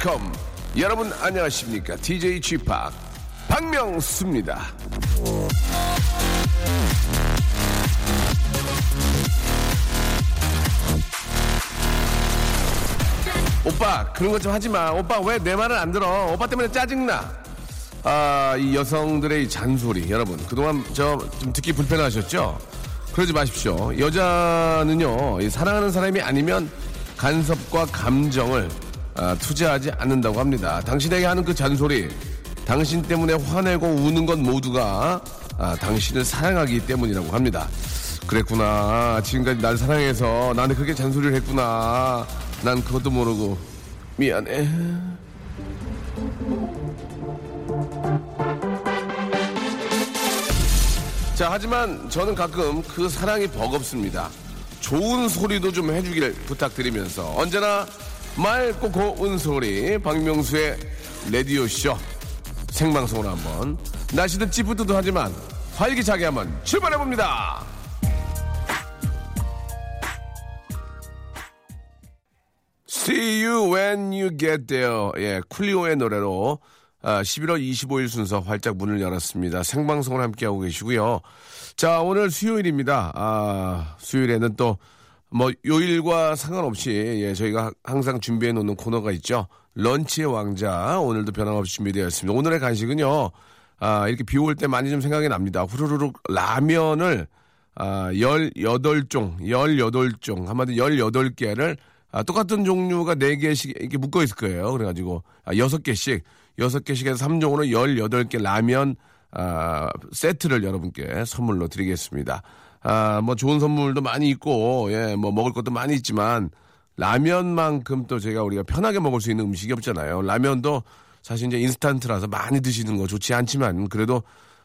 welcome. 여러분 안녕하십니까? DJ g p 박명수입니다. 오빠 그런 것 좀 하지 마. 오빠 왜 내 말을 안 들어? 오빠 때문에 짜증나. 아, 이 여성들의 이 잔소리 여러분 그동안 저 좀 듣기 불편하셨죠? 그러지 마십시오. 여자는요 이 사랑하는 사람이 아니면 간섭과 감정을 아, 투자하지 않는다고 합니다. 당신에게 하는 그 잔소리, 당신 때문에 화내고 우는 건 모두가 아, 당신을 사랑하기 때문이라고 합니다. 그랬구나. 지금까지 날 사랑해서 나한테 그렇게 잔소리를 했구나. 난 그것도 모르고 미안해. 자, 하지만 저는 가끔 그 사랑이 버겁습니다. 좋은 소리도 좀 해주길 부탁드리면서 언제나 맑고 고운 소리 박명수의 라디오쇼 생방송으로 한번 날씨도 찌뿌드도 하지만 활기차게 한번 출발해봅니다. See you when you get there. 예, 쿨리오의 노래로 아, 11월 25일 순서 활짝 문을 열었습니다. 생방송을 함께하고 계시고요. 자, 오늘 수요일입니다. 아, 수요일에는 또 뭐 요일과 상관없이 예, 저희가 항상 준비해 놓는 코너가 있죠. 런치의 왕자 오늘도 변함없이 준비되어 있습니다. 오늘의 간식은요. 아, 이렇게 비 올 때 많이 좀 생각이 납니다. 후루룩 라면을 아, 18종, 18종, 한마디 18개를 아, 똑같은 종류가 4개씩 이렇게 묶어 있을 거예요. 그래 가지고, 아, 6개씩, 6개씩에서 3종으로 18개 라면, 아, 세트를 여러분께 선물로 드리겠습니다. 아, 뭐 좋은 선물도 많이 있고, 예, 뭐 먹을 것도 많이 있지만, 라면만큼 또 제가 우리가 편하게 먹을 수 있는 음식이 없잖아요. 라면도 사실 이제 인스턴트라서 많이 드시는 거 좋지 않지만, 그래도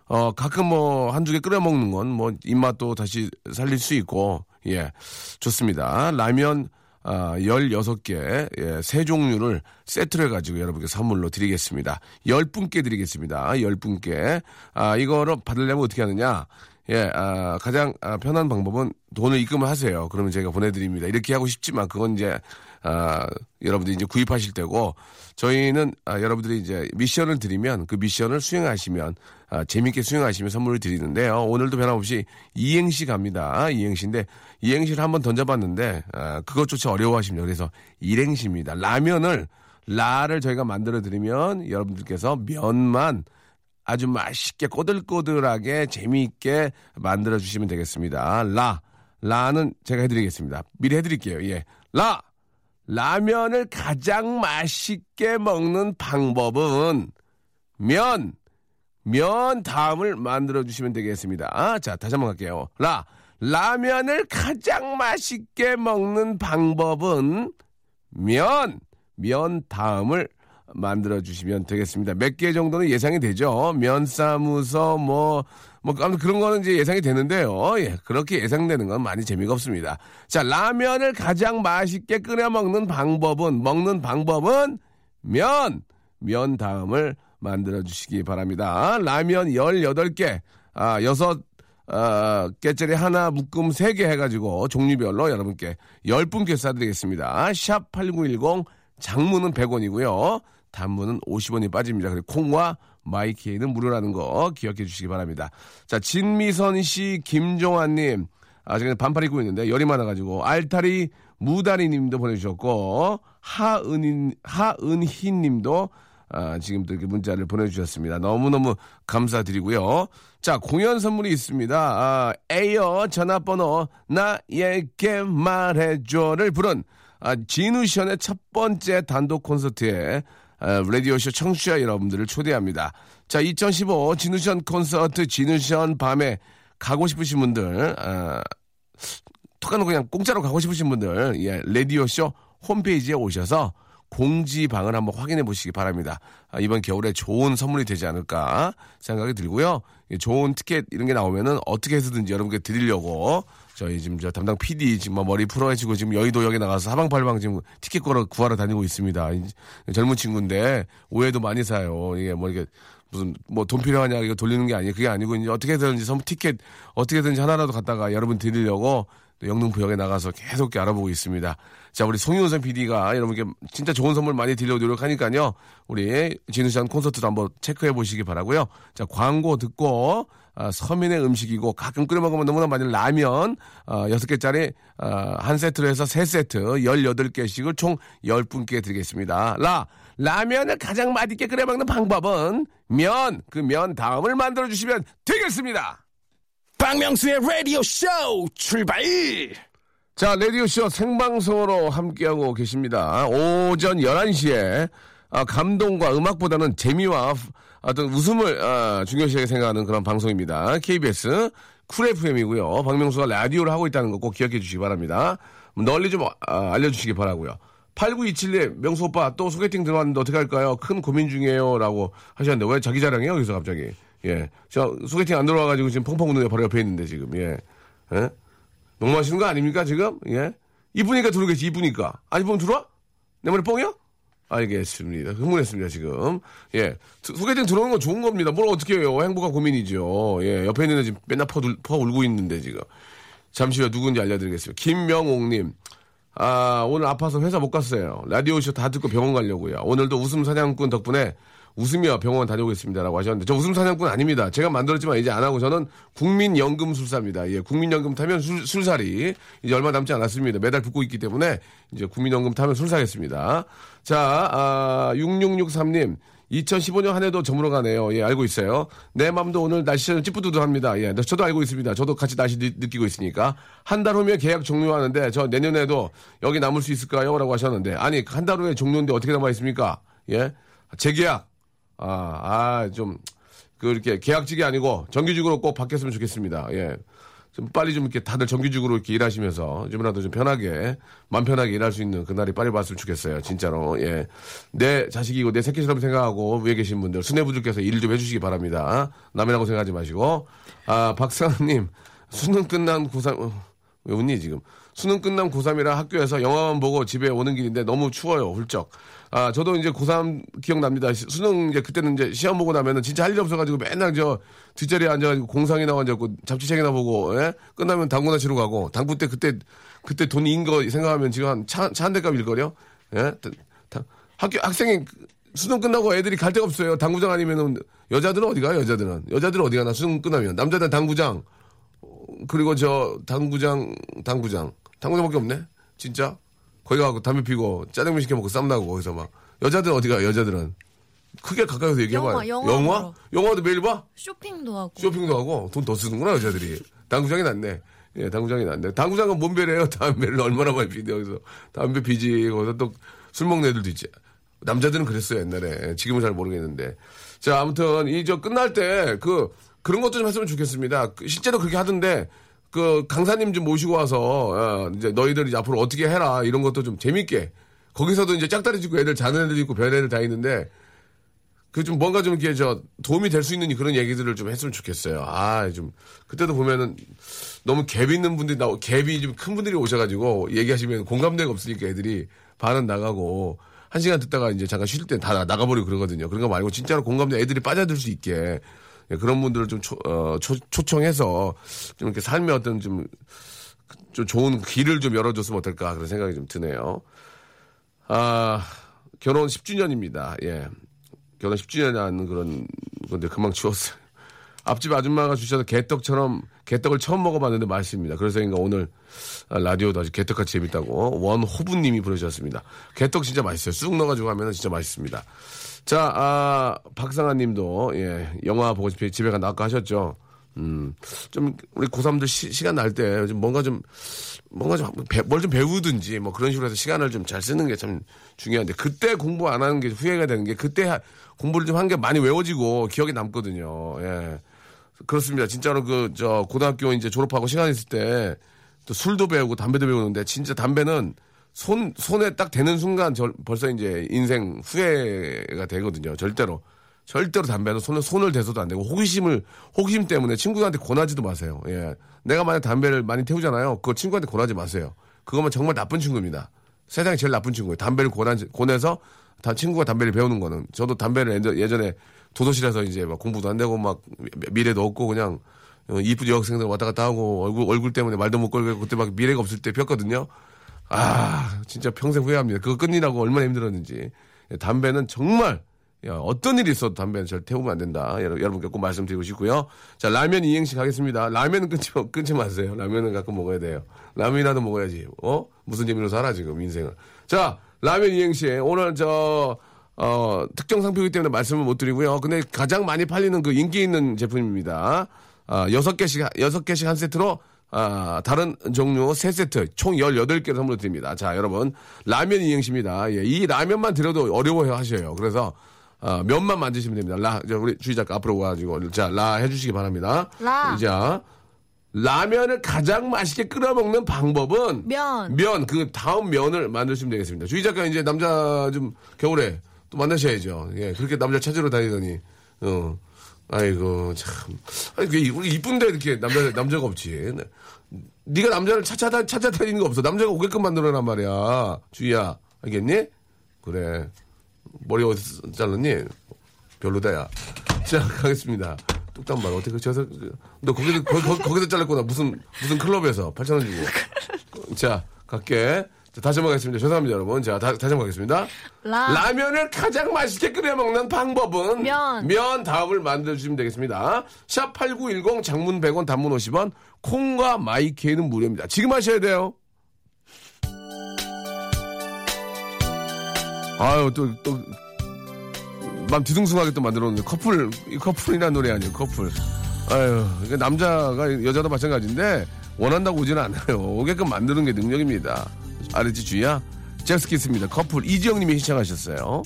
어, 가끔 뭐, 한두 개 끓여 먹는 건 뭐, 입맛도 다시 살릴 수 있고, 예, 좋습니다. 라면, 아, 16개, 예, 세 종류를 세트로 해가지고 여러분께 선물로 드리겠습니다. 10분께 드리겠습니다. 10분께. 아, 이거를 받으려면 어떻게 하느냐? 예, 아, 가장 아, 편한 방법은 돈을 입금을 하세요. 그러면 제가 보내드립니다. 이렇게 하고 싶지만 그건 이제, 아, 여러분들이 이제 구입하실 때고, 저희는 아, 여러분들이 이제 미션을 드리면 그 미션을 수행하시면 아, 재밌게 수행하시면 선물을 드리는데요. 오늘도 변함없이 이행시 갑니다. 이행시인데 이행시를 한번 던져봤는데 아, 그것조차 어려워하십니다. 그래서 일행시입니다. 라면을 라를 저희가 만들어 드리면 여러분들께서 면만 아주 맛있게 꼬들꼬들하게 재미있게 만들어 주시면 되겠습니다. 라 라는 제가 해드리겠습니다. 미리 해드릴게요. 예, 라 라면을 가장 맛있게 먹는 방법은 면, 면 다음을 만들어 주시면 되겠습니다. 아, 자, 다시 한번 갈게요. 라, 라면을 가장 맛있게 먹는 방법은 면, 면 다음을 만들어 주시면 되겠습니다. 몇 개 정도는 예상이 되죠. 면사무소 뭐, 뭐, 아무튼 그런 거는 이제 예상이 되는데요. 예, 그렇게 예상되는 건 많이 재미가 없습니다. 자, 라면을 가장 맛있게 끓여 먹는 방법은, 먹는 방법은 면, 면 다음을 만들어 주시기 바랍니다. 라면 18개, 아, 여섯, 아, 깨짜리 하나 묶음 3개 해가지고 종류별로 여러분께 10분께 쏴드리겠습니다. 샵8910 장문은 100원이고요. 단문은 50원이 빠집니다. 그리고 콩과 마이키에는 무료라는 거 기억해 주시기 바랍니다. 자, 진미선 씨, 김종환 님. 아, 제가 반팔 입고 있는데 열이 많아가지고 알타리 무다리 님도 보내주셨고 하은인, 하은희 님도 아, 지금 또 이렇게 문자를 보내주셨습니다. 너무너무 감사드리고요. 자, 공연 선물이 있습니다. 아, 에어 전화번호 나에게 말해줘를 부른 아, 진우션의 첫 번째 단독 콘서트에 아, 라디오쇼 청취자 여러분들을 초대합니다. 자, 2015 진우션 콘서트 진우션 밤에 가고 싶으신 분들, 아, 톡하는 그냥 공짜로 가고 싶으신 분들, 예, 라디오쇼 홈페이지에 오셔서 공지방을 한번 확인해 보시기 바랍니다. 아, 이번 겨울에 좋은 선물이 되지 않을까 생각이 들고요. 예, 좋은 티켓 이런 게 나오면은 어떻게 해서든지 여러분께 드리려고 저희 지금 저 담당 PD 지금 뭐 머리 풀어가지고 지금 여의도역에 나가서 사방팔방 지금 티켓 걸어 구하러 다니고 있습니다. 이 젊은 친구인데 오해도 많이 사요. 이게 뭐 이게 무슨 뭐 돈 필요하냐 이거 돌리는 게 아니에요. 그게 아니고 이제 어떻게든지 선 티켓 어떻게든지 하나라도 갖다가 여러분 드리려고 또 영등포역에 나가서 계속 알아보고 있습니다. 자, 우리 송윤선 PD가 여러분께 진짜 좋은 선물 많이 드리려고 노력하니까요. 우리 진우션 콘서트도 한번 체크해 보시기 바라고요. 자, 광고 듣고 아, 서민의 음식이고 가끔 끓여 먹으면 너무나 많은 라면 아, 6개짜리 아, 한 세트로 해서 3세트 18개씩을 총 10분께 드리겠습니다. 라 라면을 가장 맛있게 끓여 먹는 방법은 면, 그 면 다음을 만들어 주시면 되겠습니다. 박명수의 라디오 쇼 출발! 자, 라디오쇼 생방송으로 함께하고 계십니다. 오전 11시에 아, 감동과 음악보다는 재미와 어떤 웃음을 아, 중요시하게 생각하는 그런 방송입니다. KBS 쿨 FM이고요. 박명수가 라디오를 하고 있다는 거 꼭 기억해 주시기 바랍니다. 널리 좀 아, 알려주시기 바라고요. 8927님, 명수 오빠 또 소개팅 들어왔는데 어떻게 할까요? 큰 고민 중이에요. 라고 하셨는데 왜 자기 자랑이에요? 여기서 갑자기. 예. 저 소개팅 안 들어와가지고 지금 펑펑 우는 게 바로 옆에 있는데 지금, 예. 예? 농구하시는 거 아닙니까, 지금? 예? 이쁘니까 들어오겠지, 이쁘니까. 안 이쁘면 들어와? 내 말이 뻥이야? 알겠습니다. 흥분했습니다, 지금. 예. 드- 소개팅 들어오는 건 좋은 겁니다. 뭘 어떻게 해요? 행복한 고민이죠. 예. 옆에 있는 애 지금 맨날 퍼, 들- 퍼 울고 있는데, 지금. 잠시 후에 누군지 알려드리겠습니다. 김명옥님. 아, 오늘 아파서 회사 못 갔어요. 라디오쇼 다 듣고 병원 가려고요. 오늘도 웃음 사냥꾼 덕분에 웃으며 병원 다녀오겠습니다라고 하셨는데 저 웃음 사냥꾼 아닙니다. 제가 만들었지만 이제 안 하고 저는 국민연금 술사입니다. 예, 국민연금 타면 술, 술살이 이제 얼마 남지 않았습니다. 매달 붙고 있기 때문에 이제 국민연금 타면 술 사겠습니다. 자, 아, 6663님. 2015년 한 해도 저물어 가네요. 예, 알고 있어요. 내 맘도 오늘 날씨는 찌뿌두두합니다. 예, 저도 알고 있습니다. 저도 같이 날씨 느, 느끼고 있으니까. 한 달 후면 계약 종료하는데 저 내년에도 여기 남을 수 있을까요? 라고 하셨는데. 아니, 한 달 후에 종료인데 어떻게 남아 있습니까? 예? 재계약. 아, 아, 좀, 그, 이렇게 계약직이 아니고 정규직으로 꼭 바뀌었으면 좋겠습니다. 예. 좀 빨리 좀 이렇게 다들 정규직으로 이렇게 일하시면서 좀이라도 좀 편하게, 맘 편하게 일할 수 있는 그날이 빨리 왔으면 좋겠어요. 진짜로. 예. 내 자식이고 내 새끼처럼 생각하고 위에 계신 분들, 수뇌부들께서 일 좀 해주시기 바랍니다. 남이라고 생각하지 마시고. 아, 박상님, 수능 끝난 고3, 어, 왜 웃니 지금? 수능 끝난 고3이라 학교에서 영화만 보고 집에 오는 길인데 너무 추워요, 훌쩍. 아, 저도 이제 고3 기억납니다. 시- 수능 이제 그때는 이제 시험 보고 나면은 진짜 할 일 없어가지고 맨날 저 뒷자리에 앉아가지고 공상이나 앉아갖고 잡지책이나 보고, 예? 끝나면 당구나 치러 가고, 당구 때 그때, 그때 돈 인 거 생각하면 지금 한 차, 차 한 대값 일거려? 예? 다- 다- 학교, 학생이 수능 끝나고 애들이 갈 데가 없어요. 당구장 아니면은 여자들은 어디 가요, 여자들은? 여자들은 어디 가나, 수능 끝나면. 남자들은 당구장, 그리고 저 당구장 당구장 당구장밖에 없네 진짜 거기 가고 담배 피고 짜장면 시켜 먹고 쌈 나고 거기서 막. 여자들 어디 가 여자들은? 크게 가까이서 얘기해봐 영화, 영화 보러. 영화 도 매일 봐? 쇼핑도 하고. 쇼핑도 하고. 돈 더 쓰는구나 여자들이. 당구장이 낫네. 예 당구장이 낫네. 당구장은 뭔 배래요? 담배를 얼마나 많이 피는데 여기서. 담배 피지. 거기서 또 술 먹는 애들도 있지. 남자들은 그랬어요 옛날에. 지금은 잘 모르겠는데. 자 아무튼 이 저 끝날 때 그 그런 것도 좀 했으면 좋겠습니다. 그 실제로 그렇게 하던데 그 강사님 좀 모시고 와서 어, 이제 너희들 이제 앞으로 어떻게 해라 이런 것도 좀 재밌게 거기서도 이제 짝다리 짓고 애들 자는 애들 있고 별 애들 다 있는데 그 좀 뭔가 좀 이렇게 저 도움이 될 수 있는 그런 얘기들을 좀 했으면 좋겠어요. 아, 좀 그때도 보면은 너무 갭 있는 분들이 나 갭이 좀 큰 분들이 오셔가지고 얘기하시면 공감대가 없으니까 애들이 반은 나가고 한 시간 듣다가 이제 잠깐 쉴 때 다 나가버리고 그러거든요. 그런 거 말고 진짜로 공감대 애들이 빠져들 수 있게 예, 그런 분들을 좀 초, 어, 초, 초청해서 좀 이렇게 삶의 어떤 좀, 좀 좋은 길을 좀 열어줬으면 어떨까 그런 생각이 좀 드네요. 아, 결혼 10주년입니다. 예. 결혼 10주년이 하는 그런 건데 금방 치웠어요. 앞집 아줌마가 주셔서 개떡처럼 개떡을 처음 먹어봤는데 맛있습니다. 그래서 그러니까 오늘 아, 라디오도 아주 개떡같이 재밌다고 원호부님이 보내주셨습니다. 개떡 진짜 맛있어요. 쑥 넣어가지고 하면 진짜 맛있습니다. 자, 아, 박상아 님도 예 영화 보고 싶어 집에 가 나까 하셨죠. 음, 좀 우리 고3들 시, 간 날 때 좀 뭔가 좀 뭔가 좀 뭘 좀 배우든지 뭐 그런 식으로 해서 시간을 좀 잘 쓰는 게 참 중요한데 그때 공부 안 하는 게 후회가 되는 게 그때 하- 공부를 좀 한 게 많이 외워지고 기억에 남거든요. 예. 그렇습니다. 진짜로 그 저 고등학교 이제 졸업하고 시간 있을 때 또 술도 배우고 담배도 배우는데 진짜 담배는 손 손에 딱 대는 순간 저, 벌써 이제 인생 후회가 되거든요. 절대로 절대로 담배는 손을 손을 대서도 안 되고 호기심을 호기심 때문에 친구한테 권하지도 마세요. 예. 내가 만약 담배를 많이 태우잖아요. 그거 친구한테 권하지 마세요. 그거면 정말 나쁜 친구입니다. 세상에 제일 나쁜 친구예요. 담배를 권한, 권해서 다 친구가 담배를 배우는 거는 저도 담배를 예전- 예전에 도도실에서 이제 막 공부도 안 되고 막 미- 미래도 없고 그냥 어, 이쁜 여학생들 왔다 갔다 하고 얼굴 얼굴 때문에 말도 못 걸고 그때 막 미래가 없을 때 폈거든요. 아 진짜 평생 후회합니다. 그거 끊이라고 얼마나 힘들었는지 예, 담배는 정말 야, 어떤 일이 있어도 담배는 절 태우면 안 된다. 여러- 여러분께 꼭 말씀드리고 싶고요. 자, 라면 이행시 가겠습니다. 라면은 끊지, 마- 끊지 마세요. 라면은 가끔 먹어야 돼요. 라면이라도 먹어야지. 어? 무슨 재미로 살아, 지금, 인생을. 자, 라면 이행시. 오늘 저, 어, 특정 상표이기 때문에 말씀을 못 드리고요. 근데 가장 많이 팔리는 그 인기 있는 제품입니다. 아, 여섯 개씩, 여섯 개씩 한 세트로 아, 다른 종류 세세트 총 18개를 선물로 드립니다. 자, 여러분. 라면 이행시입니다. 예, 이 라면만 드려도 어려워해 하셔요. 그래서, 아, 면만 만드시면 됩니다. 라, 저 우리 주희 작가 앞으로 와가지고, 자, 라 해주시기 바랍니다. 라. 자, 라면을 가장 맛있게 끓여 먹는 방법은 면. 면, 그 다음 면을 만드시면 되겠습니다. 주희 작가 이제 남자 좀 겨울에 또 만나셔야죠. 예, 그렇게 남자 찾으러 다니더니, 어. 아이고, 참. 아니, 그, 우리 이쁜데 이렇게 남자, 남자가 없지. 네. 네가 남자를 찾아다, 찾아다니는 거 없어. 남자가 오게끔 만들어란 말이야. 주희야. 알겠니? 그래. 머리 어디서 잘랐니? 별로다, 야. 자, 가겠습니다. 뚝딱 말. 어떻게, 저서, 너 거기서, 거, 거, 거기서 잘랐구나. 무슨, 무슨 클럽에서 8천 원 주고. 자, 갈게. 자, 다시 한번 가겠습니다. 죄송합니다, 여러분. 자, 다, 다시 한번 가겠습니다. 라. 라면을 가장 맛있게 끓여 먹는 방법은 면. 면 다음을 만들어 주시면 되겠습니다. 샵 8910 장문 100원 단문 50원 콩과 마이케이는 무료입니다. 지금 하셔야 돼요. 아유 또 또 맘 뒤숭숭하게 또 만들어 놓는 커플 이 커플이라는 노래 아니에요 커플 아유 이게 남자가 여자도 마찬가지인데 원한다고 오지는 않아요 오게끔 만드는 게 능력입니다 알았지 주희야 잭스키스입니다 커플 이지영님이 시청하셨어요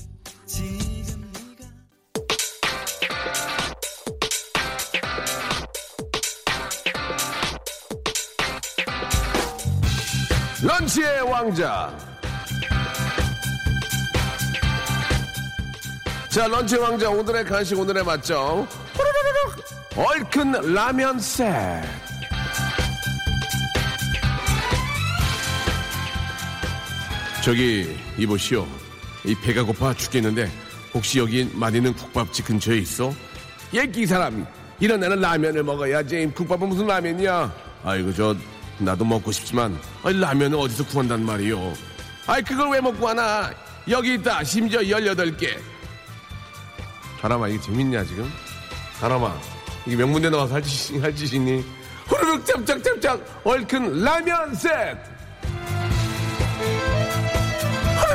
런치의 왕자. 자, 런치의 왕자. 오늘의 간식, 오늘의 맛점. 얼큰 라면 셋. 저기, 이보시오. 이 배가 고파 죽겠는데, 혹시 여기 맛있는 국밥집 근처에 있어? 얘기 사람. 이런 나는 라면을 먹어야지. 국밥은 무슨 라면이야? 아이고, 저, 나도 먹고 싶지만, 아이, 라면은 어디서 구한단 말이오? 아이, 그걸 왜 먹고 하나? 여기 있다. 심지어 18개. 사람아, 이게 재밌냐, 지금? 사람아, 이게 명문대 나와서 할 짓이, 할 짓이니? 후루룩 짭짭짭짭 얼큰 라면 셋!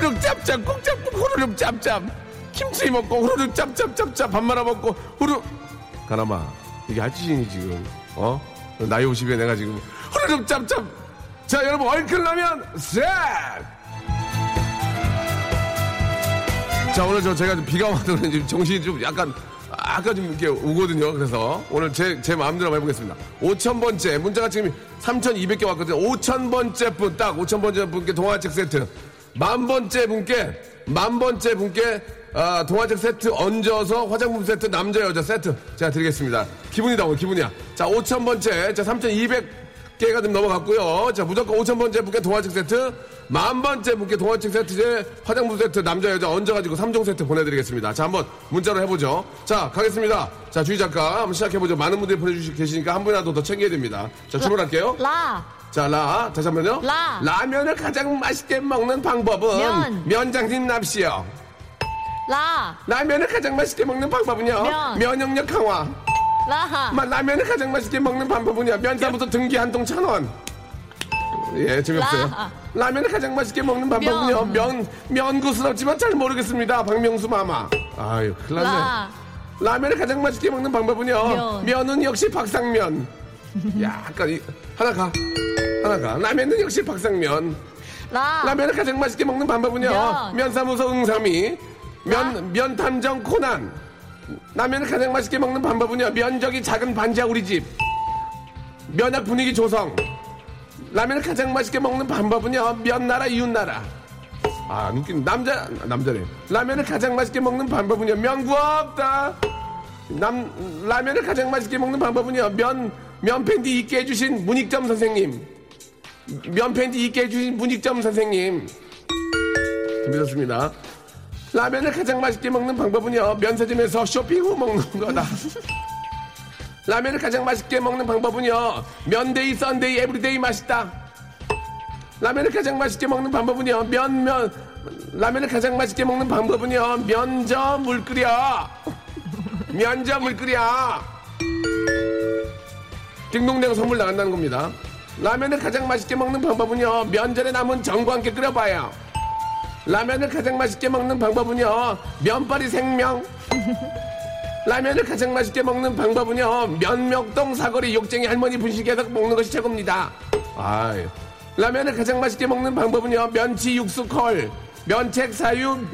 후루룩 짭짭 꾹짭 후루룩 짭짭 김치 먹고 후루룩 짭짭짭짭 밥 말아 먹고 후루 가람아 이게 할 짓이니 지금 어? 나이 50에 내가 지금 후루룩 짭짭 자 여러분 얼큰 라면 셋! 자 오늘 저 제가 좀 비가 와서 그런지 정신이 좀 약간 아까 좀 이렇게 오거든요. 그래서 오늘 제, 제 마음대로 한번 해보겠습니다. 5,000번째, 문자가 지금 3,200개 왔거든요. 5,000번째 분, 딱 5,000번째 분께 동화책 세트. 만 번째 분께, 만 번째 분께, 아, 동화책 세트 얹어서 화장품 세트, 남자, 여자 세트. 제가 드리겠습니다. 기분이다, 오늘 기분이야. 자, 5,000번째, 자, 3,200개가 좀 넘어갔고요. 자, 무조건 5,000번째 분께 동화책 세트, 만 번째 분께 동화책 세트, 제 화장품 세트, 남자, 여자 얹어가지고 3종 세트 보내드리겠습니다. 자, 한번 문자로 해보죠. 자, 가겠습니다. 자, 주희 작가 한번 시작해보죠. 많은 분들이 보내주시고 계시니까 한 분이라도 더 챙겨야 됩니다. 자, 출발할게요. 라. 자, 라. 다시 한 번요. 라. 라면을 가장 맛있게 먹는 방법은 면. 면장님 납시요. 라. 라면을 가장 맛있게 먹는 방법은요. 면. 면역력 강화. 라. 마, 라면을 가장 맛있게 먹는 방법은요. 면사부터 등기 한 통 천 원. 예, 재미없어요. 라. 라면을 가장 맛있게 먹는 방법은요. 면, 면구스럽지만 잘 모르겠습니다. 박명수 마마. 아유, 큰일 났네. 라. 라면을 가장 맛있게 먹는 방법은요. 면. 은 역시 박상면. 약간 이, 하나 가. 하나 가. 라면은 역시 박상면. 라. 라면을 가장 맛있게 먹는 방법은요. 면. 면사무소 응삼이. 면, 면 탐정 코난. 라면을 가장 맛있게 먹는 방법은요. 면적이 작은 반지하 우리 집. 면학 분위기 조성. 라면을 가장 맛있게 먹는 방법은요. 면나라 이웃나라. 아, 웃긴 남자 남자래. 라면을 가장 맛있게 먹는 방법은요. 면 구워 없다. 남 라면을 가장 맛있게 먹는 방법은요. 면 면 팬티 있게 해주신 문익점 선생님. 면팬티 있게 해주신 문익점 선생님. 준비됐습니다. 라면을 가장 맛있게 먹는 방법은요. 면세점에서 쇼핑 후 먹는 거다. 라면을 가장 맛있게 먹는 방법은요. 면데이, Sunday, every day 맛있다. 라면을 가장 맛있게 먹는 방법은요. 면, 면, 라면을 가장 맛있게 먹는 방법은요. 면저 물 끓여. 면저 물 끓여. 띵동댕 선물 나간다는 겁니다. 라면을 가장 맛있게 먹는 방법은요. 면전에 남은 정과 함께 끓여봐요. 라면을 가장 맛있게 먹는 방법은요. 면발이 생명. 라면을 가장 맛있게 먹는 방법은요. 면명동 사거리 욕쟁이 할머니 분식에서 먹는 것이 최고입니다. 아, 라면을 가장 맛있게 먹는 방법은요. 면치 육수 콜, 면책 사유,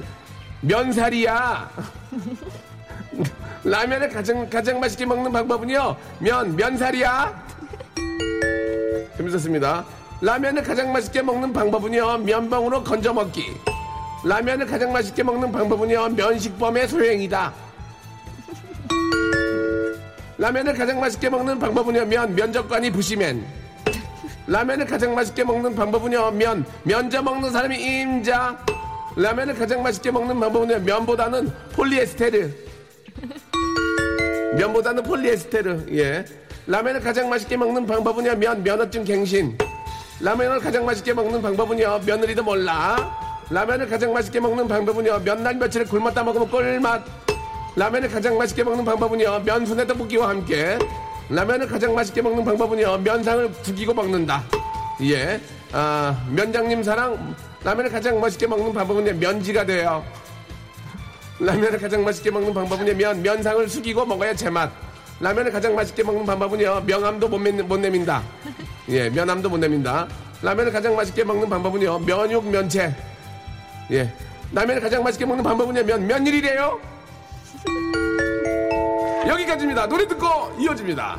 면사리야. 라면을 가장 가장 맛있게 먹는 방법은요. 면 면사리야. 재밌었습니다. 라면을 가장 맛있게 먹는 방법은요. 면봉으로 건져 먹기. 라면을 가장 맛있게 먹는 방법은요. 면식범의 소행이다. 라면을 가장 맛있게 먹는 방법은요. 면 면접관이 부시맨. 라면을 가장 맛있게 먹는 방법은요. 면 면접 먹는 사람이 임자. 라면을 가장 맛있게 먹는 방법은요. 면보다는 폴리에스테르. 면보다는 폴리에스테르. 예. 라면을 가장 맛있게 먹는 방법은요. 면 면허증 갱신. 라면을 가장 맛있게 먹는 방법은요. 며느리도 몰라. 라면을 가장 맛있게 먹는 방법은요. 몇 날 며칠에 굶었다 먹으면 꿀맛. 라면을 가장 맛있게 먹는 방법은요. 면순대 떡볶이와 함께. 라면을 가장 맛있게 먹는 방법은요. 면상을 구기고 먹는다. 예. 아, 면장님 사랑. 라면을 가장 맛있게 먹는 방법은요. 면지가 돼요. 라면을 가장 맛있게 먹는 방법은요. 면, 면상을 숙이고 먹어야 제맛. 라면을 가장 맛있게 먹는 방법은요. 명함도 못, 매, 못 내민다. 예, 면함도 못 내민다. 라면을 가장 맛있게 먹는 방법은요. 면육, 면체. 예. 라면을 가장 맛있게 먹는 방법은요. 면, 면일이래요. 여기까지입니다. 노래 듣고 이어집니다.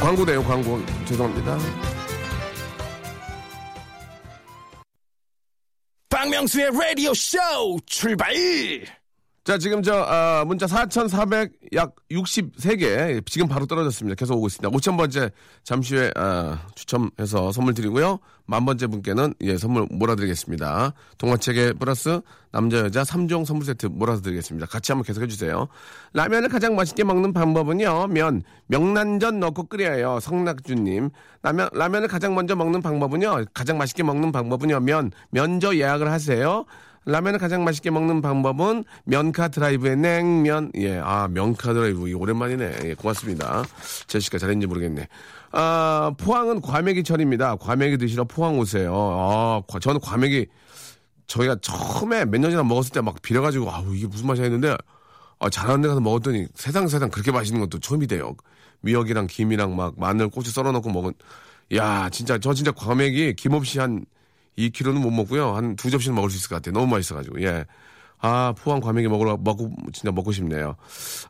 광고네요, 광고. 죄송합니다. 박명수의 라디오 쇼 출발! 자, 지금 저, 아, 문자 4,400, 약 63개, 지금 바로 떨어졌습니다. 계속 오고 있습니다. 5,000번째 잠시 후에, 아, 추첨해서 선물 드리고요. 만번째 분께는, 예, 선물 몰아드리겠습니다. 동화책에 플러스 남자, 여자 3종 선물 세트 몰아드리겠습니다. 같이 한번 계속 해주세요. 라면을 가장 맛있게 먹는 방법은요, 면, 명란젓 넣고 끓여요. 성낙주님. 라면, 라면을 가장 먼저 먹는 방법은요, 가장 맛있게 먹는 방법은요, 면, 면저 예약을 하세요. 라면을 가장 맛있게 먹는 방법은 면카 드라이브의 냉면. 예, 아, 면카 드라이브. 오랜만이네. 예, 고맙습니다. 제시가 잘했는지 모르겠네. 아, 포항은 과메기철입니다. 과메기 드시러 포항 오세요. 아, 과- 저는 과메기, 저희가 처음에 몇 년 전에 먹었을 때 막 비려가지고, 아우, 이게 무슨 맛이야 했는데, 아, 잘하는 데 가서 먹었더니 세상 세상 그렇게 맛있는 것도 처음이돼요. 미역이랑 김이랑 막 마늘, 고추 썰어 넣고 먹은, 야, 진짜, 저 진짜 과메기 김 없이 한 2kg는 못 먹고요. 한 두 접시는 먹을 수 있을 것 같아요. 너무 맛있어가지고, 예. 아, 포항 과메기 먹으러, 먹고, 진짜 먹고 싶네요.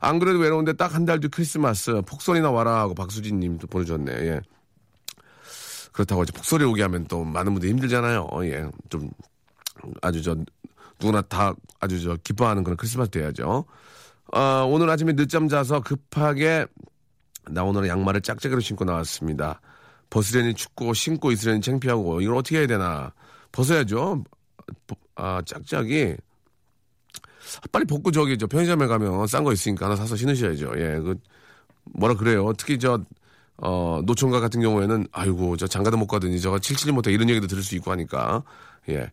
안 그래도 외로운데 딱 한 달 뒤 크리스마스, 폭설이나 와라 하고 박수진 님도 보내줬네, 예. 그렇다고 이제 폭설이 오게 하면 또 많은 분들이 힘들잖아요. 어, 예. 좀, 아주 저, 누구나 다 아주 저 기뻐하는 그런 크리스마스 돼야죠. 어, 오늘 아침에 늦잠 자서 급하게 나 오늘 양말을 짝짝이로 신고 나왔습니다. 벗으려니 춥고 신고 있으려니 창피하고 이걸 어떻게 해야 되나 벗어야죠. 버- 아 짝짝이 빨리 벗고 저기 저 편의점에 가면 싼 거 있으니까 하나 사서 신으셔야죠. 예, 그 뭐라 그래요. 특히 저 어, 노총각 같은 경우에는 아이고 저 장가도 못 가더니 저가 칠칠 못해 이런 얘기도 들을 수 있고 하니까 예.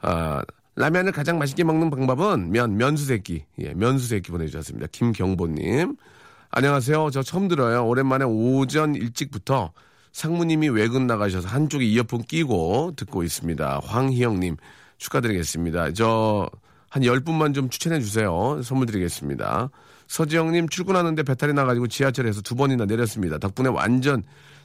아 라면을 가장 맛있게 먹는 방법은 면 면수새끼 예 면수새끼 보내주셨습니다. 김경보님 안녕하세요. 저 처음 들어요. 오랜만에 오전 일찍부터 상무님이 외근 나가셔서 한쪽에 이어폰 끼고 듣고 있습니다. 황희영님 축하드리겠습니다. 저 한 10분만 좀 추천해 주세요. 선물 드리겠습니다. 서지영님 출근하는데 배탈이 나가지고 지하철에서 두 번이나 내렸습니다. 덕분에 완전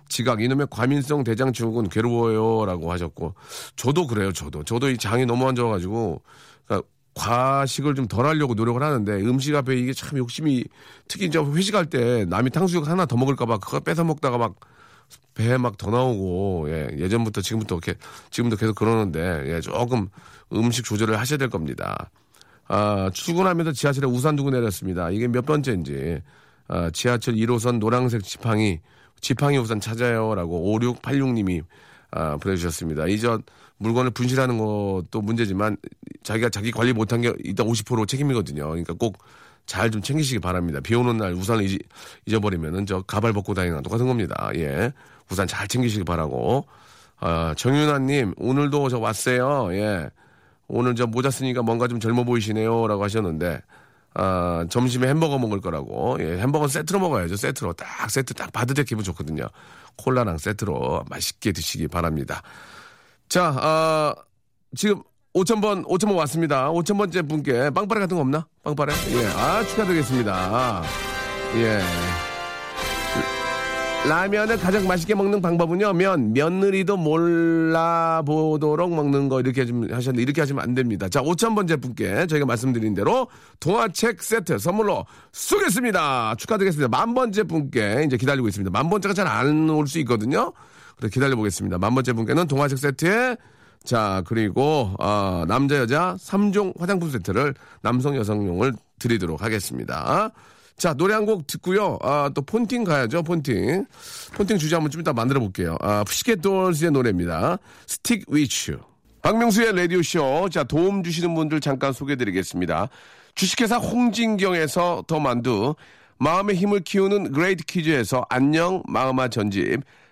지각 이놈의 과민성 대장 증후군 괴로워요라고 하셨고 저도 그래요. 저도 저도 이 장이 너무 안 좋아가지고 그러니까 과식을 좀 덜 하려고 노력을 하는데 음식 앞에 이게 참 욕심이 특히 이제 회식할 때 남이 탕수육 하나 더 먹을까봐 그거 뺏어 먹다가 막 배에 막더 나오고 예, 예전부터 지금부터 이렇게 지금도 계속 그러는데 예, 조금 음식 조절을 하셔야 될 겁니다. 아, 출근하면서 지하철에 우산 두고 내렸습니다. 이게 몇 번째인지 아, 지하철 1호선 노란색 지팡이 지팡이 우산 찾아요라고 5686님이 아, 보내주셨습니다. 이저 물건을 분실하는 것도 문제지만 자기가 자기 관리 못한 게 일단 50% 책임이거든요. 그러니까 꼭 잘 좀 챙기시기 바랍니다. 비 오는 날 우산을 잊, 잊어버리면은 저 가발 벗고 다니는 거 똑같은 겁니다. 예. 우산 잘 챙기시기 바라고. 아, 정윤아님, 오늘도 저 왔어요. 예. 오늘 저 모자 쓰니까 뭔가 좀 젊어 보이시네요. 라고 하셨는데, 아, 점심에 햄버거 먹을 거라고. 예, 햄버거 세트로 먹어야죠. 세트로. 딱 세트 딱 받을 때 기분 좋거든요. 콜라랑 세트로 맛있게 드시기 바랍니다. 자, 아, 지금 5,000번, 5,000번 왔습니다. 5,000번째 분께 빵빠레 같은 거 없나? 빵빠레? 예, 아, 축하드리겠습니다. 예. 라면을 가장 맛있게 먹는 방법은요, 면, 며느리도 몰라보도록 먹는 거 이렇게 좀 하셨는데, 이렇게 하시면 안 됩니다. 자, 5,000번째 분께 저희가 말씀드린 대로 동화책 세트 선물로 쏘겠습니다. 축하드리겠습니다. 만 번째 분께 이제 기다리고 있습니다. 만 번째가 잘 안 올 수 있거든요. 그래서 기다려보겠습니다. 만 번째 분께는 동화책 세트에 자, 그리고, 어, 남자, 여자 3종 화장품 세트를 남성, 여성용을 드리도록 하겠습니다. 자, 노래 한 곡 듣고요. 아, 또 폰팅 가야죠, 폰팅. 폰팅 주제 한번 좀 이따 만들어 볼게요. 아, Pussycat Dolls의 노래입니다. Stickwitu. 박명수의 라디오쇼. 자, 도움 주시는 분들 잠깐 소개해 드리겠습니다. 주식회사 홍진경에서 더 만두. 마음의 힘을 키우는 그레이트 북스에서 안녕 마음아 전집.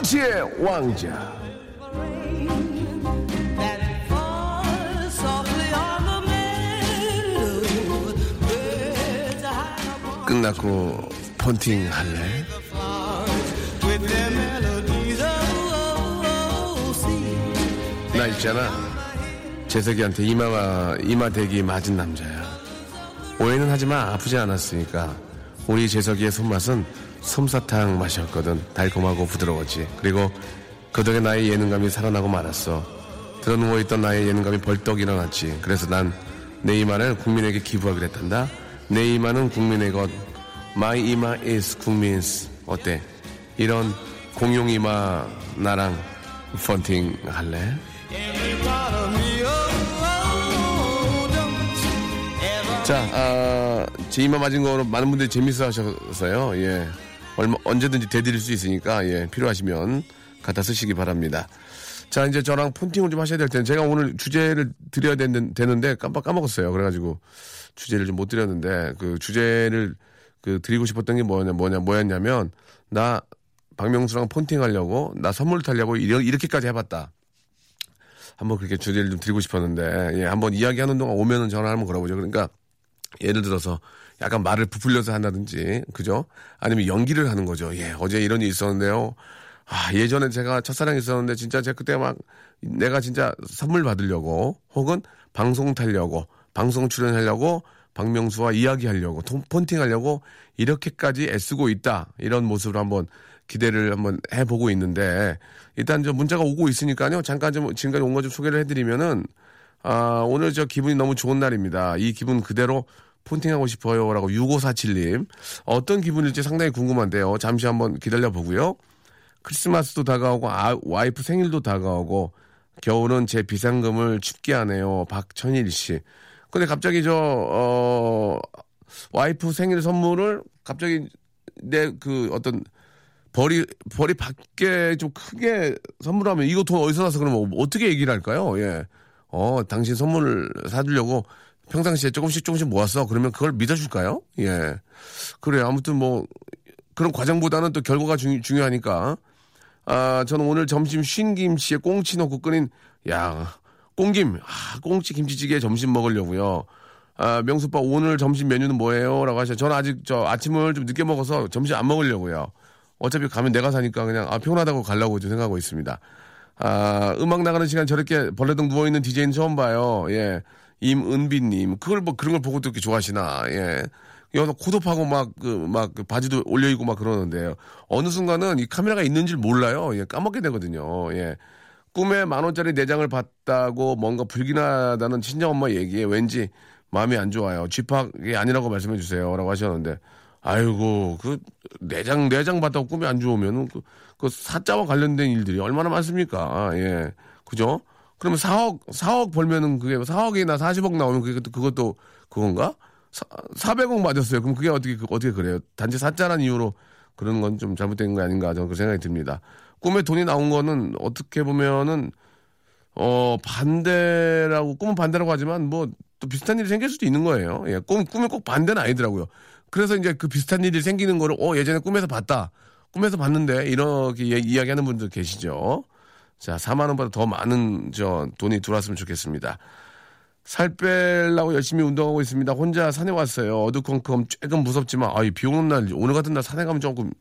런치의 왕자. 끝났고 폰팅 할래? 나 있잖아 재석이한테 이마가 이마 대기 맞은 남자야 오해는 하지만 아프지 않았으니까 우리 재석이의 손맛은 솜사탕 맛이었거든 달콤하고 부드러웠지 그리고 그 덕에 나의 예능감이 살아나고 말았어 들어 누워 있던 나의 예능감이 벌떡 일어났지 그래서 난 내 이마를 국민에게 기부하기로 했단다 내 이마는 국민의 것 My 이마 is 국민's 어때? 이런 공용 이마 나랑 펀팅 할래? 자, 아, 제 이마 맞은 거로 많은 분들이 재밌어 하셨어요. 예. 얼마, 언제든지 대드릴 수 있으니까, 예, 필요하시면 갖다 쓰시기 바랍니다. 자, 이제 저랑 폰팅을 좀 하셔야 될 텐데, 제가 오늘 주제를 드려야 되는, 되는데, 깜빡 까먹었어요. 그래가지고, 주제를 좀 못 드렸는데, 그 주제를 그 드리고 싶었던 게 뭐냐, 뭐냐, 뭐였냐면, 나 박명수랑 폰팅 하려고, 나 선물 타려고 이렇- 이렇게까지 해봤다. 한번 그렇게 주제를 좀 드리고 싶었는데, 예, 한번 이야기하는 동안 오면은 전화 한번 걸어보죠. 그러니까, 예를 들어서 약간 말을 부풀려서 한다든지, 그죠? 아니면 연기를 하는 거죠. 예, 어제 이런 일이 있었는데요. 아, 예전에 제가 첫사랑이 있었는데 진짜 제가 그때 막 내가 진짜 선물 받으려고 혹은 방송 타려고 방송 출연하려고 박명수와 이야기하려고 통- 폰팅 하려고 이렇게까지 애쓰고 있다. 이런 모습으로 한번 기대를 한번 해보고 있는데 일단 저 문자가 오고 있으니까요. 잠깐 좀 지금까지 온 거 좀 소개를 해드리면은 아, 오늘 저 기분이 너무 좋은 날입니다. 이 기분 그대로 폰팅하고 싶어요. 라고 6547님. 어떤 기분일지 상당히 궁금한데요. 잠시 한번 기다려 보고요. 크리스마스도 다가오고 아, 와이프 생일도 다가오고 겨울은 제 비상금을 춥게 하네요. 박천일 씨. 근데 갑자기 저, 어, 와이프 생일 선물을 갑자기 내 그 어떤 벌이, 벌이 밖에 좀 크게 선물하면 이거 돈 어디서 나서 그러면 어떻게 얘기를 할까요? 예. 어, 당신 선물을 사주려고 평상시에 조금씩 조금씩 모았어. 그러면 그걸 믿어줄까요? 예. 그래요. 아무튼 뭐, 그런 과정보다는 또 결과가 중, 중요하니까. 아, 저는 오늘 점심 쉰 김치에 꽁치 넣고 끓인, 야, 꽁김, 아, 꽁치 김치찌개 점심 먹으려고요. 아, 명수빠 오늘 점심 메뉴는 뭐예요? 라고 하셔. 저는 아직 저 아침을 좀 늦게 먹어서 점심 안 먹으려고요. 어차피 가면 내가 사니까 그냥 아, 피곤하다고 가려고 좀 생각하고 있습니다. 아, 음악 나가는 시간 저렇게 벌레등 누워있는 DJ는 처음 봐요. 예. 임은비님. 그걸 뭐 그런 걸 보고 또 이렇게 좋아하시나. 예. 여기서 코도하고 막, 그, 막, 그 바지도 올려있고 막 그러는데요. 어느 순간은 이 카메라가 있는 줄 몰라요. 예, 까먹게 되거든요. 예. 꿈에 만 원짜리 내장을 봤다고 뭔가 불길하다는 친정엄마 얘기에 왠지 마음이 안 좋아요. 집합이 아니라고 말씀해 주세요. 라고 하셨는데, 아이고, 그, 내장, 내장 봤다고 꿈이 안 좋으면, 그, 그 사자와 관련된 일들이 얼마나 많습니까? 예. 그죠? 그러면 4억, 4억 벌면은 그게 4억이나 40억 나오면 또 그것도 그건가? 사, 400억 맞았어요. 그럼 그게 어떻게, 그- 어떻게 그래요? 단지 사자란 이유로 그런 건 좀 잘못된 거 아닌가 저는 그 생각이 듭니다. 꿈에 돈이 나온 거는 어떻게 보면은 어, 반대라고, 꿈은 반대라고 하지만 뭐 또 비슷한 일이 생길 수도 있는 거예요. 예, 꿈, 꿈이 꼭 반대는 아니더라고요. 그래서 이제 그 비슷한 일이 생기는 거를, 어, 예전에 꿈에서 봤다. 꿈에서 봤는데, 이렇게 예- 이야기하는 분들 계시죠. 자, 4만원보다 더 많은 저 돈이 들어왔으면 좋겠습니다. 살 빼려고 열심히 운동하고 있습니다. 혼자 산에 왔어요. 어두컴컴 조금 무섭지만, 아, 비 오는 날, 오늘 같은 날 산에 가면 조금,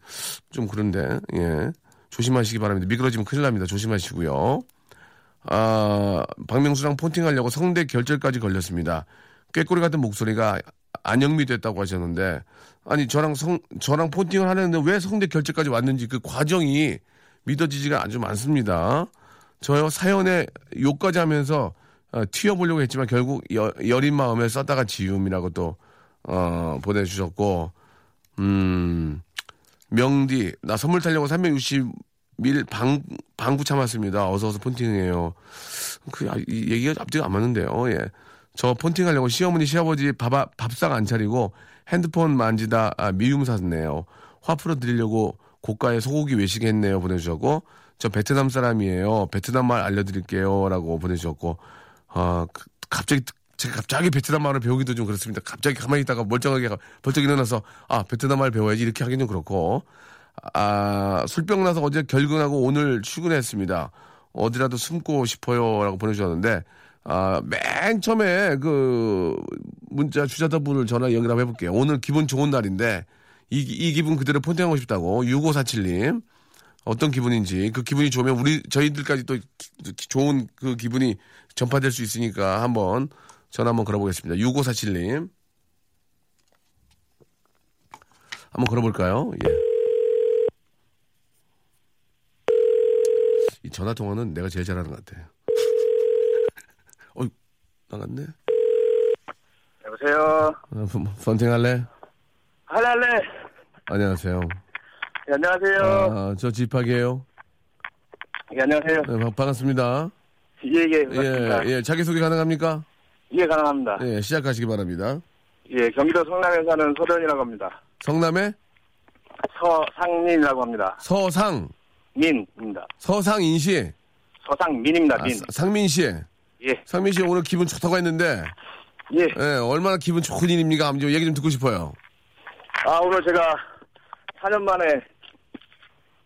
좀 그런데, 예. 조심하시기 바랍니다. 미끄러지면 큰일 납니다. 조심하시고요. 아, 박명수랑 폰팅하려고 성대 결절까지 걸렸습니다. 꾀꼬리 같은 목소리가 안영미 됐다고 하셨는데, 아니, 저랑 성, 저랑 폰팅을 하는데 왜 성대 결절까지 왔는지 그 과정이 믿어지지가 아주 많습니다. 저요 사연에 욕까지 하면서 어, 튀어보려고 했지만 결국 여, 여린 마음에 썼다가 지움이라고 또, 어, 보내주셨고, 음, 명디, 나 선물 타려고 360밀 방, 방구 참았습니다. 어서 어서 폰팅해요. 그, 아, 이 얘기가 앞뒤가 안 맞는데요. 예. 저 폰팅하려고 시어머니, 시아버지 밥, 밥상 안 차리고 핸드폰 만지다 아, 미움 샀네요. 화 풀어 드리려고 고가의 소고기 외식했네요. 보내주셨고, 저 베트남 사람이에요. 베트남 말 알려드릴게요. 라고 보내주셨고, 아, 그, 갑자기, 제가 갑자기 베트남 말을 배우기도 좀 그렇습니다. 갑자기 가만히 있다가 멀쩡하게 벌쩍 일어나서, 아, 베트남 말 배워야지. 이렇게 하기는 좀 그렇고, 아, 술병 나서 어제 결근하고 오늘 출근했습니다. 어디라도 숨고 싶어요. 라고 보내주셨는데, 아, 맨 처음에 그 문자 주자더분을 전화 연결 해볼게요. 오늘 기분 좋은 날인데, 이, 이 기분 그대로 폰팅하고 싶다고. 6547님. 어떤 기분인지 그 기분이 좋으면 우리 저희들까지 또 기- 좋은 그 기분이 전파될 수 있으니까 한번 전화 한번 걸어보겠습니다. 6547님 한번 걸어볼까요? 예. 이 전화 통화는 내가 제일 잘하는 것 같아요. 어, 나갔네. 여보세요. 어, 펀- 펀팅 할래? 할래 할래. 안녕하세요. 예, 안녕하세요. 아, 저 집학이에요. 예, 안녕하세요. 네, 반- 반갑습니다. 예, 예, 반갑습니다. 예, 예, 자기소개 가능합니까? 예, 가능합니다. 예, 시작하시기 바랍니다. 예, 경기도 성남에 사는 서련이라고 합니다. 성남의 서상민이라고 합니다. 서상, 민입니다. 서상인 씨, 서상민입니다. 아, 민. 사- 상민 씨. 예, 상민 씨 오늘 기분 좋다고 했는데, 예. 예, 얼마나 기분 좋은 일입니까? 한번 좀 얘기 좀 듣고 싶어요. 아, 오늘 제가 4년 만에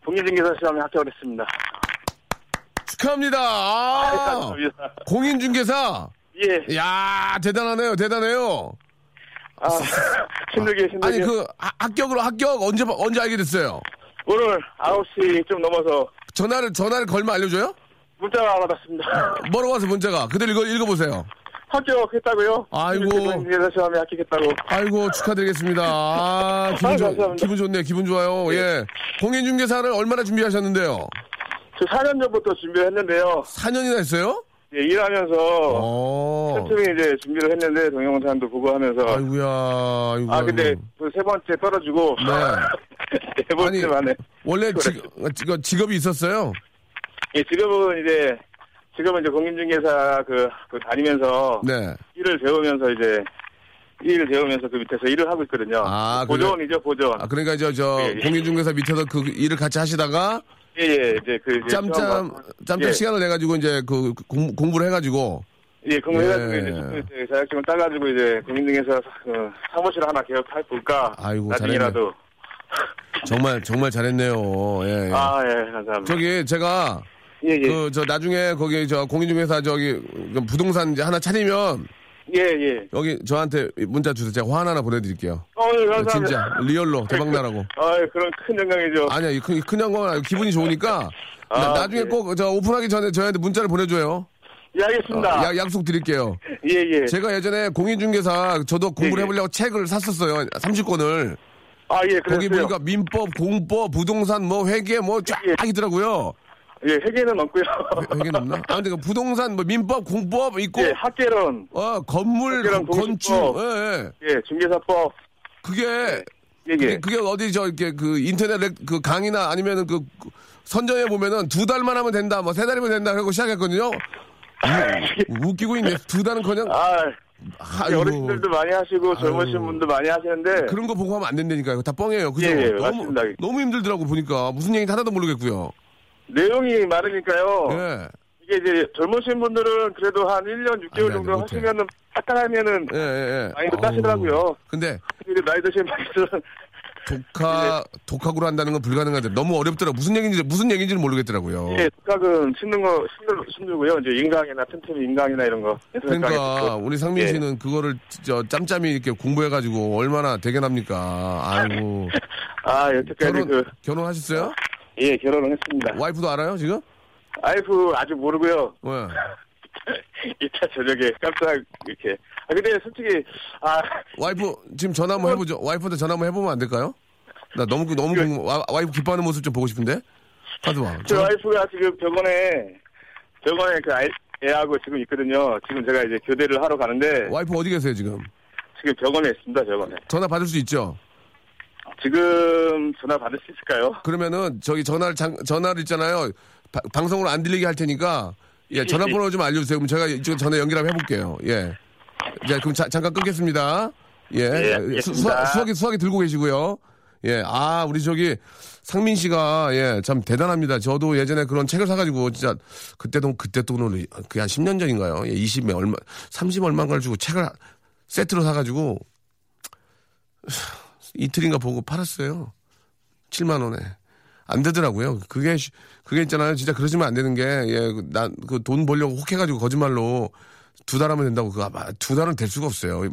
공인중개사 시험에 합격을 했습니다. 축하합니다. 아, 감사합니다. 공인중개사. 예. 야 대단하네요, 대단해요. 아, 힘들게 힘들게. 아니, 그, 하- 합격으로 합격 언제, 언제 알게 됐어요? 오늘 9시 좀 넘어서 전화를, 전화를 걸면 알려줘요? 문자가 받았습니다. 뭐라고 와서 문자가. 그대로 읽어, 읽어보세요. 합격했다고요? 아이고. 공인중개사 시험에 합격했다고. 아이고 축하드리겠습니다. 아, 기분, 아, 좋. 기분 좋네요. 기분 좋아요. 예. 공인중개사를 얼마나 준비하셨는데요? 저 4년 전부터 준비를 했는데요. 4년이나 했어요? 예, 일하면서 어. 틈틈이 이제 준비를 했는데 동영상도 보고 하면서 아이고야, 아이고. 아 근데 아이고. 그세 번째 떨어지고 네. 네 번째 만에 원래 직, 어, 직업이 있었어요? 예, 지금은 이제 지금은 이제 공인중개사 그, 그 다니면서 네. 일을 배우면서 이제 일을 배우면서 그 밑에서 일을 하고 있거든요. 아, 보존이죠 보존. 아, 그러니까 저, 저, 예, 예. 공인중개사 밑에서 그 일을 같이 하시다가 예 예 이제 그 이제 짬짬, 짬짬 예. 시간을 내 가지고 이제 그 공, 공부를 해 가지고 예, 근무해가지고 예. 이제 자격증을 따가지고 이제 공인중개사 어, 사무실 하나 개업해 볼까. 아이고, 나중이라도. 정말 정말 잘했네요. 예, 예. 아, 예, 감사합니다. 저기 제가 예, 예. 그 저 나중에 거기 저 공인중개사 저기 그 부동산 이제 하나 차리면 예, 예. 여기 저한테 문자 주세요. 제가 화환 하나 보내드릴게요. 어, 예, 감사합니다. 진짜 리얼로 대박 나라고. 아, 그런 큰 영광이죠. 아니야, 이 큰, 큰 영광은 아니고 기분이 좋으니까 나, 아, 나중에 네. 꼭저 오픈하기 전에 저한테 문자를 보내줘요. 예, 알겠습니다. 어, 야, 약속 드릴게요. 예, 예. 제가 예전에 공인중개사 저도 공부를 예, 예. 해보려고 책을 샀었어요. 30권을. 아, 예, 거기 그랬어요. 보니까 민법, 공법, 부동산, 뭐 회계 뭐 쫙 예. 있더라고요. 예, 회계는 없고요. 회계 없나? 아무튼 그 부동산, 뭐 민법, 공법 있고, 예, 학계론, 어 건물, 건축. 예, 예. 예, 중개사법, 그게 예, 그게, 예. 그게 어디 저 이렇게 그 인터넷 레- 그 강의나 아니면은 그그 선전에 보면은 두 달만 하면 된다, 뭐 세 달이면 된다 하고 시작했거든요. 우- 웃기고 있네. 두 달은커녕 아, 아이고. 어르신들도 많이 하시고 젊으신 아유. 분도 많이 하시는데 그런 거 보고 하면 안 된다니까요. 다 뻥이에요. 그죠? 예, 예, 너무 맞습니다. 너무 힘들더라고 보니까 무슨 얘기인지 하나도 모르겠고요. 내용이 많으니까요. 예. 이게 이제 젊으신 분들은 그래도 한 1년 6개월 안 돼, 안 돼, 정도 못해. 하시면은 딱딱하면은 예, 예, 예. 아우. 따시더라고요. 근데 근데 나이 드신 분들은 독학 독학으로 한다는 건 불가능한데 너무 어렵더라. 무슨 얘기인지 무슨 얘기인지는 모르겠더라고요. 예, 독학은 씹는 거 힘들, 힘들고요. 이제 인강이나 틈틈이 인강이나 이런 거. 그러니까 우리 상민 예. 씨는 그거를 저 짬짬이 이렇게 공부해 가지고 얼마나 대견합니까? 아이고 아, 여태까지 결혼 그, 결혼하셨어요? 예, 결혼을 했습니다. 와이프도 알아요 지금? 와이프 아직 모르고요. 왜? 이따 저녁에 깜짝 이렇게. 아, 근데 솔직히, 아, 와이프 지금 전화 한번 해보죠. 와이프한테 전화 한번 해보면 안 될까요? 나 너무 너무 그- 궁금- 와, 와이프 기뻐하는 모습 좀 보고 싶은데. 가져와. 저 와이프가 지금 병원에, 병원에 그 아이, 애하고 지금 있거든요. 지금 제가 이제 교대를 하러 가는데, 와이프 어디 계세요 지금? 지금 병원에 있습니다, 병원에. 전화 받을 수 있죠? 지금 전화 받을 수 있을까요? 그러면은 저기 전화를 장- 전화를 있잖아요. 바- 방송으로 안 들리게 할 테니까 예 전화번호 좀 알려주세요. 그럼 제가 이쪽 전화 연결 한번 해볼게요. 예. 자 그럼 자- 잠깐 끊겠습니다. 예. 예, 수, 알겠습니다. 수학, 수학이 수학이 들고 계시고요. 예. 아 우리 저기 상민 씨가 예 참 대단합니다. 저도 예전에 그런 책을 사가지고 진짜 그때 돈 그때 돈으로 그게 한 10년 전인가요? 예, 20몇 얼마 30 얼마인가를 주고 책을 세트로 사가지고 이틀인가 보고 팔았어요. 7만 원에. 안 되더라고요. 그게, 쉬- 그게 있잖아요. 진짜 그러시면 안 되는 게, 예, 난, 그 돈 벌려고 혹해 가지고 거짓말로 두 달 하면 된다고, 그거 아마 두 달은 될 수가 없어요.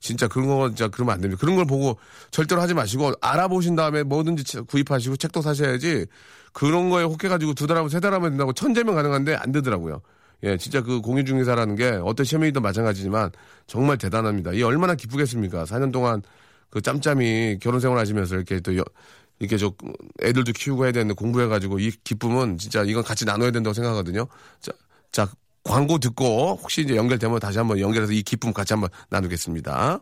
진짜 그런 거, 진짜 그러면 안 됩니다. 그런 걸 보고 절대로 하지 마시고, 알아보신 다음에 뭐든지 치- 구입하시고 책도 사셔야지, 그런 거에 혹해 가지고 두 달 하면 세 달 하면 된다고 천재면 가능한데 안 되더라고요. 예, 진짜 그 공인중개사라는 게 어떤 시험이든 마찬가지지만 정말 대단합니다. 이 얼마나 기쁘겠습니까? 4년 동안 그 짬짬이 결혼 생활 하시면서 이렇게 또 여- 이렇게 저 애들도 키우고 해야 되는데 공부해가지고 이 기쁨은 진짜 이건 같이 나눠야 된다고 생각하거든요. 자, 자 광고 듣고 혹시 이제 연결되면 다시 한번 연결해서 이 기쁨 같이 한번 나누겠습니다.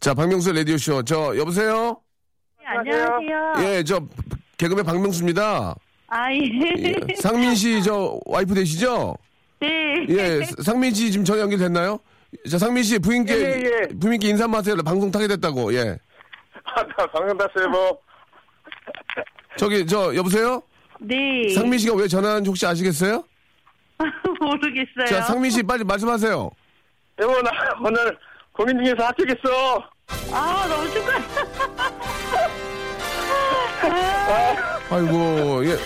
자, 박명수 라디오 쇼. 저 여보세요? 네, 안녕하세요. 예, 저 개그맨 박명수입니다. 아, 예. 예, 상민 씨 저 와이프 되시죠? 네. 예, 상민 씨 지금 전화 연결됐나요? 자, 상민 씨 부인께 예, 예, 예. 부인께 인사 한번 하세요. 방송 타게 됐다고. 예. 아, 나 방금 봤어요, 뭐. 저기 저 여보세요? 네. 상민 씨가 왜 전화하는지 혹시 아시겠어요? 모르겠어요. 자, 상민 씨 빨리 말씀하세요. 여보, 나 오늘 공인중개사 합격했어. 아, 너무 축하해. 아이고, 예.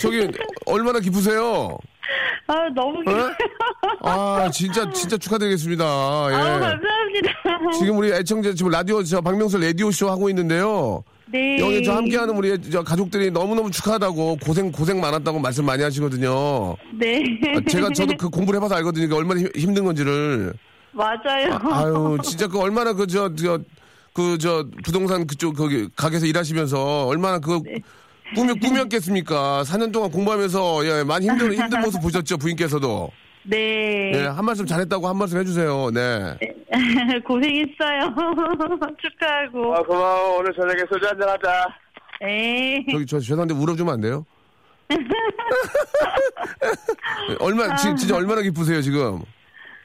저기 얼마나 기쁘세요? 아, 너무 어? 기뻐요. 아, 진짜 진짜 축하드리겠습니다. 아, 예. 감사합니다. 지금 우리 애청자 지금 라디오 저 박명수 라디오 쇼 하고 있는데요. 네. 여기 저 함께하는 우리 저 가족들이 너무너무 축하하다고 고생 고생 많았다고 말씀 많이 하시거든요. 네. 아, 제가 저도 그 공부를 해봐서 알거든요. 얼마나 힘- 힘든 건지를. 맞아요. 아 유, 진짜 그 얼마나 그 저 저 그 저 부동산 그쪽 거기 가게에서 일하시면서 얼마나 그 네. 꿈이 꿈이었겠습니까? 4년 동안 공부하면서 예, 많이 힘든 힘든 모습 보셨죠, 부인께서도. 네. 예, 한 말씀 잘했다고 한 말씀 해주세요. 네. 고생했어요. 축하하고. 아, 고마워. 오늘 저녁에 소주 한잔 하자. 네. 저기 저 죄송한데 울어주면 안 돼요? 얼마 지, 진짜 얼마나 기쁘세요 지금?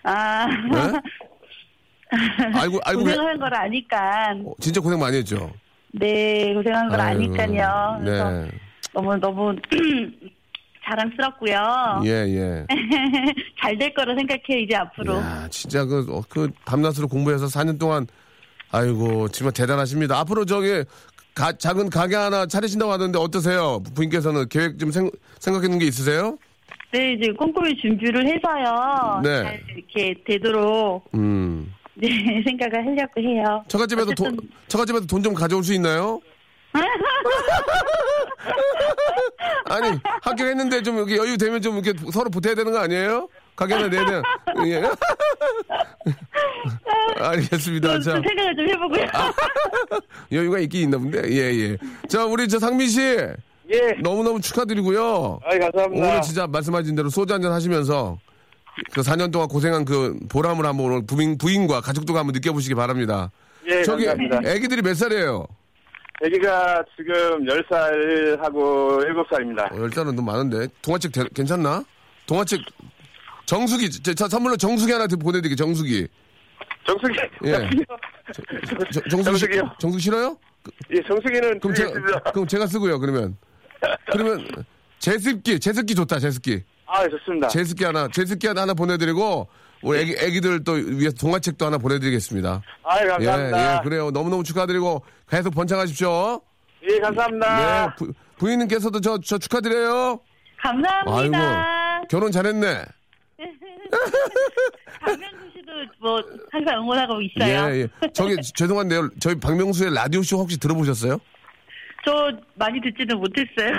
아. 네? 알고 알고 계- 고생한 걸 아니까. 어, 진짜 고생 많이 했죠. 네, 고생한 걸 아유, 아니까요. 그래서 네. 너무 너무 자랑스럽고요. 예, 예. 잘 될 거라 생각해 이제 앞으로. 야, 진짜 그, 어, 그, 밤낮으로 공부해서 4년 동안, 아이고, 정말 대단하십니다. 앞으로 저기, 가, 작은 가게 하나 차리신다고 하던데 어떠세요? 부인께서는 계획 좀 생, 생각해 놓은 게 있으세요? 네, 이제 꼼꼼히 준비를 해서요. 네. 잘 이렇게 되도록 음. 네, 생각을 하려고 해요. 처갓집에서 돈, 어쨌든- 처갓집에서 돈 좀 가져올 수 있나요? 아니, 합격했는데 좀 이렇게 여유 되면 좀 이렇게 서로 보태야 되는 거 아니에요? 가게 하나 내야 예. 알겠습니다. 좀, 자, 좀 생각을 좀 해보고요. 여유가 있긴 있나 본데? 예, 예. 자, 우리 저 상민 씨. 예. 너무너무 축하드리고요. 아이, 감사합니다. 오늘 진짜 말씀하신 대로 소주 한잔 하시면서 그 4년 동안 고생한 그 보람을 한번 오늘 부인, 부인과 가족들과 한번 느껴보시기 바랍니다. 예, 저기 감사합니다. 애기들이 몇 살이에요? 애기가 지금 10살하고 7살입니다. 어, 10살은 너무 많은데. 동화책 대- 괜찮나? 동화책 정수기 저, 저 선물로 정수기 하나 보내드릴게요. 정수기. 정수기. 예. 저- 정수기 정수기요? 시- 정수기 싫어요? 예, 정수기는 그럼 제가. 그럼 제가 쓰고요. 그러면 그러면 제습기 제습기 좋다. 제습기. 아, 좋습니다. 제습기 하나 제습기 하나 하나 보내드리고 우리 애기 애기들 또 위해서 동화책도 하나 보내드리겠습니다. 아, 예, 감사합니다. 예, 그래요. 너무너무 축하드리고 계속 번창하십시오. 예, 감사합니다. 네, 부, 부인님께서도 저, 저 축하드려요. 감사합니다. 결혼 잘했네. 박명수 씨도 뭐 항상 응원하고 있어요. 예, 예. 저기, 죄송한데요. 저희 박명수의 라디오 쇼 혹시 들어보셨어요? 저 많이 듣지는 못했어요.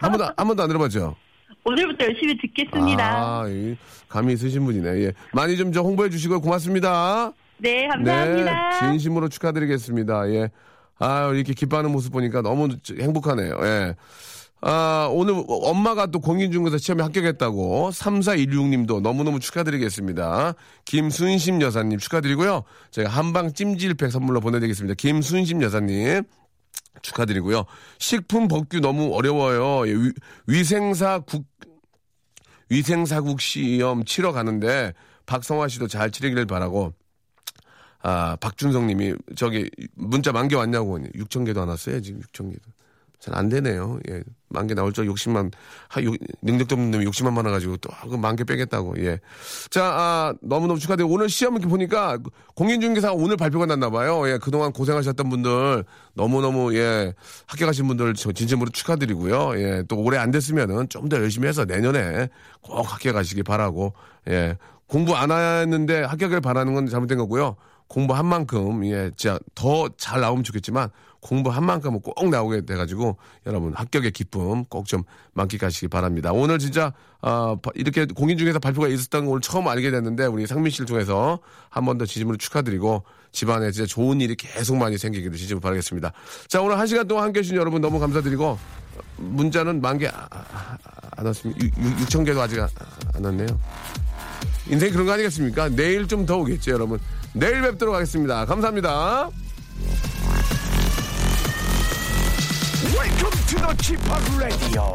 한 번도, 한 번도 안 들어봤죠? 오늘부터 열심히 듣겠습니다. 아, 이, 감이 있으신 분이네. 예. 많이 좀 저 홍보해 주시고 고맙습니다. 네, 감사합니다. 네, 진심으로 축하드리겠습니다. 예. 아, 이렇게 기뻐하는 모습 보니까 너무 행복하네요. 예. 아, 오늘 엄마가 또 공인중개사 시험에 합격했다고 3416님도 너무너무 축하드리겠습니다. 김순심 여사님 축하드리고요. 제가 한방 찜질팩 선물로 보내드리겠습니다. 김순심 여사님. 축하드리고요. 식품 법규 너무 어려워요. 예, 위, 위생사 국, 위생사국 시험 치러 가는데 박성화 씨도 잘 치르기를 바라고 아, 박준성 님이 저기 문자 만개 왔냐고 6천 개도 안 왔어요. 지금 6천 개도. 잘 안 되네요. 예. 만 개 나올 줄 욕심만 하, 요, 능력도 없는 놈이 욕심만 많아가지고 또만개 빼겠다고. 예. 자, 아, 너무너무 축하드리고 오늘 시험 이렇게 보니까 공인중개사가 오늘 발표가 났나 봐요. 예. 그동안 고생하셨던 분들 너무너무 예. 합격하신 분들 저 진심으로 축하드리고요. 예. 또 올해 안 됐으면은 좀 더 열심히 해서 내년에 꼭 합격하시기 바라고. 예. 공부 안 했는데 합격을 바라는 건 잘못된 거고요. 공부한 만큼 예, 진짜 더 잘 나오면 좋겠지만 공부한 만큼은 꼭 나오게 돼가지고 여러분 합격의 기쁨 꼭 좀 만끽하시기 바랍니다. 오늘 진짜 아, 바- 이렇게 공인 중에서 발표가 있었다는 걸 처음 알게 됐는데 우리 상민 씨를 통해서 한 번 더 진심으로 축하드리고 집안에 진짜 좋은 일이 계속 많이 생기기를 진심으로 바라겠습니다. 자 오늘 한 시간 동안 함께해 주신 여러분 너무 감사드리고 어, 문자는 만 개안 왔습니다. 6천 개도 아직 안, 안 왔네요. 인생이 그런 거 아니겠습니까? 내일 좀 더 오겠죠, 여러분. 내일 뵙도록 하겠습니다. 감사합니다. Welcome to the Chip Radio.